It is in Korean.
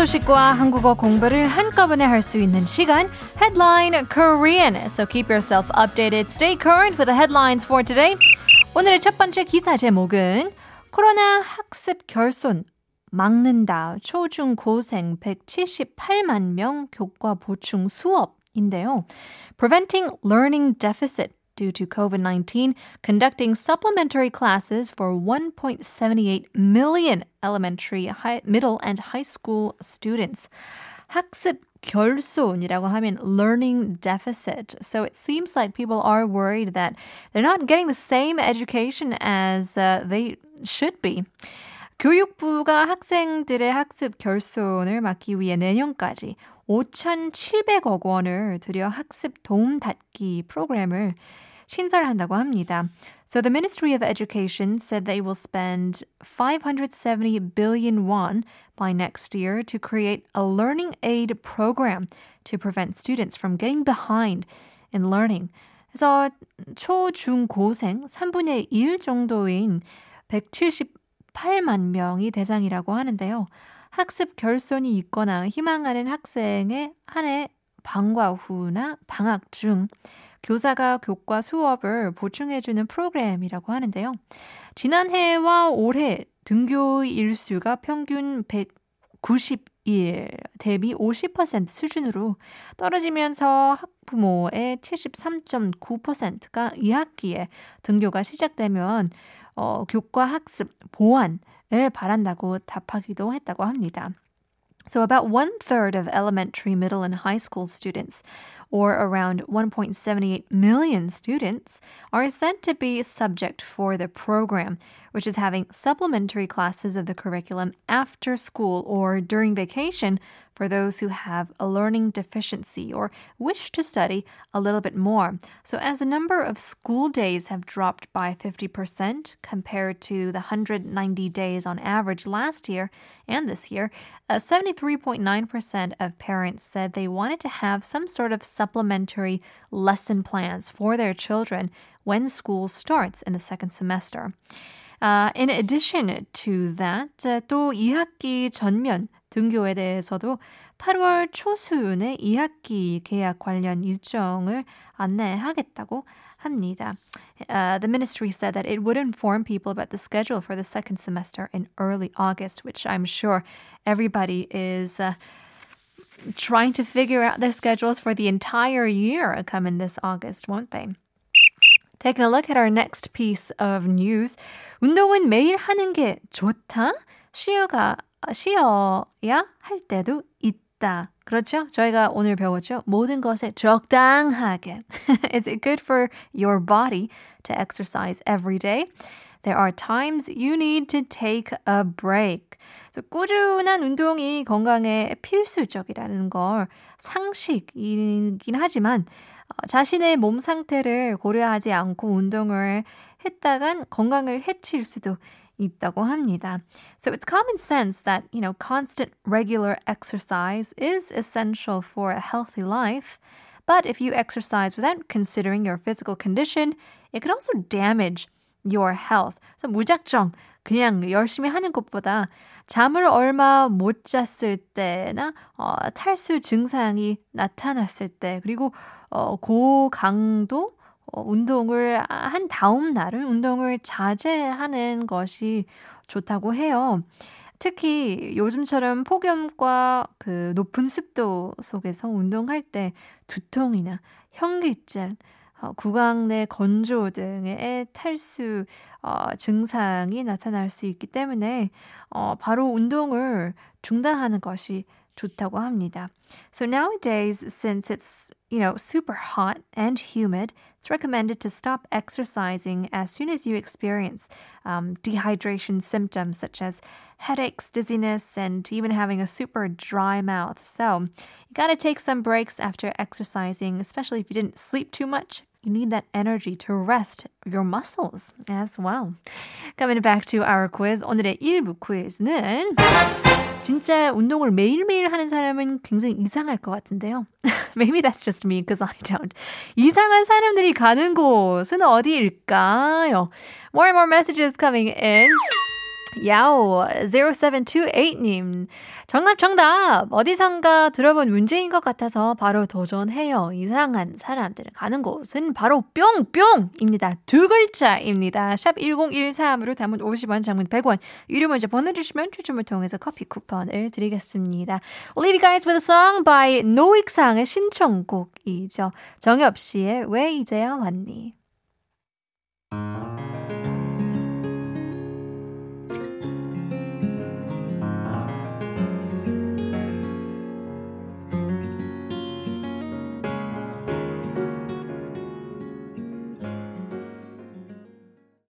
소식과 한국어 공부를 한꺼번에 할 수 있는 시간 Headline Korean. So keep yourself updated. Stay current with the headlines for today. 오늘의 첫 번째 기사 제목은 코로나 학습 결손 막는다. 초중고생 178만 명 교과 보충 수업 인데요. Preventing learning deficit due to COVID 19, conducting supplementary classes for 1.78 million elementary, high, middle, and high school students. 학습 결손이라고 하면 learning deficit. So it seems like people are worried that they're not getting the same education as uh, they should be. 교육부가 학생들의 학습 결손을 막기 위해 내년까지 5,700억 원을 들여 학습 도움 닫기 프로그램을 신설한다고 합니다. So the Ministry of Education said they will spend 570 billion won by next year to create a learning aid program to prevent students from getting behind in learning. 그래서 초, 중, 고생 3분의 1 정도인 178만 명이 대상이라고 하는데요. 학습 결손이 있거나 희망하는 학생의 한 해 방과 후나 방학 중 교사가 교과 수업을 보충해주는 프로그램이라고 하는데요. 지난해와 올해 등교 일수가 평균 190일 대비 50% 수준으로 떨어지면서 학부모의 73.9%가 2학기에 등교가 시작되면 어, 교과 학습 보완을 바란다고 답하기도 했다고 합니다. So, about one third of elementary, middle, and high school students, or around 1.78 million students, are said to be subject for the program, which is having supplementary classes of the curriculum after school or during vacation for those who have a learning deficiency or wish to study a little bit more. So, as the number of school days have dropped by 50% compared to the 190 days on average last year and this year, uh, 73.9% of parents said they wanted to have some sort of supplementary lesson plans for their children when school starts in the second semester. Uh, in addition to that, uh, 또 2학기 전면 등교에 대해서도 8월 초순에 2학기 계약 관련 일정을 안내하겠다고 합니다. Uh, the ministry said that it would inform people about the schedule for the second semester in early August, which I'm sure everybody is uh, trying to figure out their schedules for the entire year coming this August, won't they? Taking a look at our next piece of news. 운동은 매일 하는 게 좋다? 쉬어가, 쉬어야 할 때도 있다. 그렇죠? 저희가 오늘 배웠죠? 모든 것에 적당하게. Is it good for your body to exercise every day? There are times you need to take a break. 꾸준한 운동이 건강에 필수적이라는 걸 상식이긴 하지만 자신의 몸 상태를 고려하지 않고 운동을 했다간 건강을 해칠 수도 있다고 합니다. So it's common sense that, you know, constant regular exercise is essential for a healthy life. But if you exercise without considering your physical condition, it can also damage your health. 그래서 무작정 그냥 열심히 하는 것보다 잠을 얼마 못 잤을 때나 어, 탈수 증상이 나타났을 때 그리고 어, 고강도 어, 운동을 한 다음 날은 운동을 자제하는 것이 좋다고 해요. 특히 요즘처럼 폭염과 그 높은 습도 속에서 운동할 때 두통이나 현기증, 어, 구강 내 건조 등의 탈수 어, 증상이 나타날 수 있기 때문에 어, 바로 운동을 중단하는 것이 좋다고 합니다. So nowadays, since it's you know super hot and humid, it's recommended to stop exercising as soon as you experience um, dehydration symptoms such as headaches, dizziness, and even having a super dry mouth. So you got to take some breaks after exercising, especially if you didn't sleep too much. You need that energy to rest your muscles as well. Coming back to our quiz, 오늘의 1부 퀴즈는 진짜 운동을 매일매일 하는 사람은 굉장히 이상할 것 같은데요. Maybe that's just me because I don't. 이상한 사람들이 가는 곳은 어디일까요? More and more messages coming in. 야오 0728님. 정답 정답. 어디선가 들어본 문제인 것 같아서 바로 도전해요. 이상한 사람들은 가는 곳은 바로 뿅뿅입니다. 두 글자입니다. 샵 1013으로 담은 50원 장문 100원. 유료 문자 보내주시면 추첨을 통해서 커피 쿠폰을 드리겠습니다. Leave you guys with a song by 노익상의 신청곡이죠. 정엽씨의 왜 이제야 왔니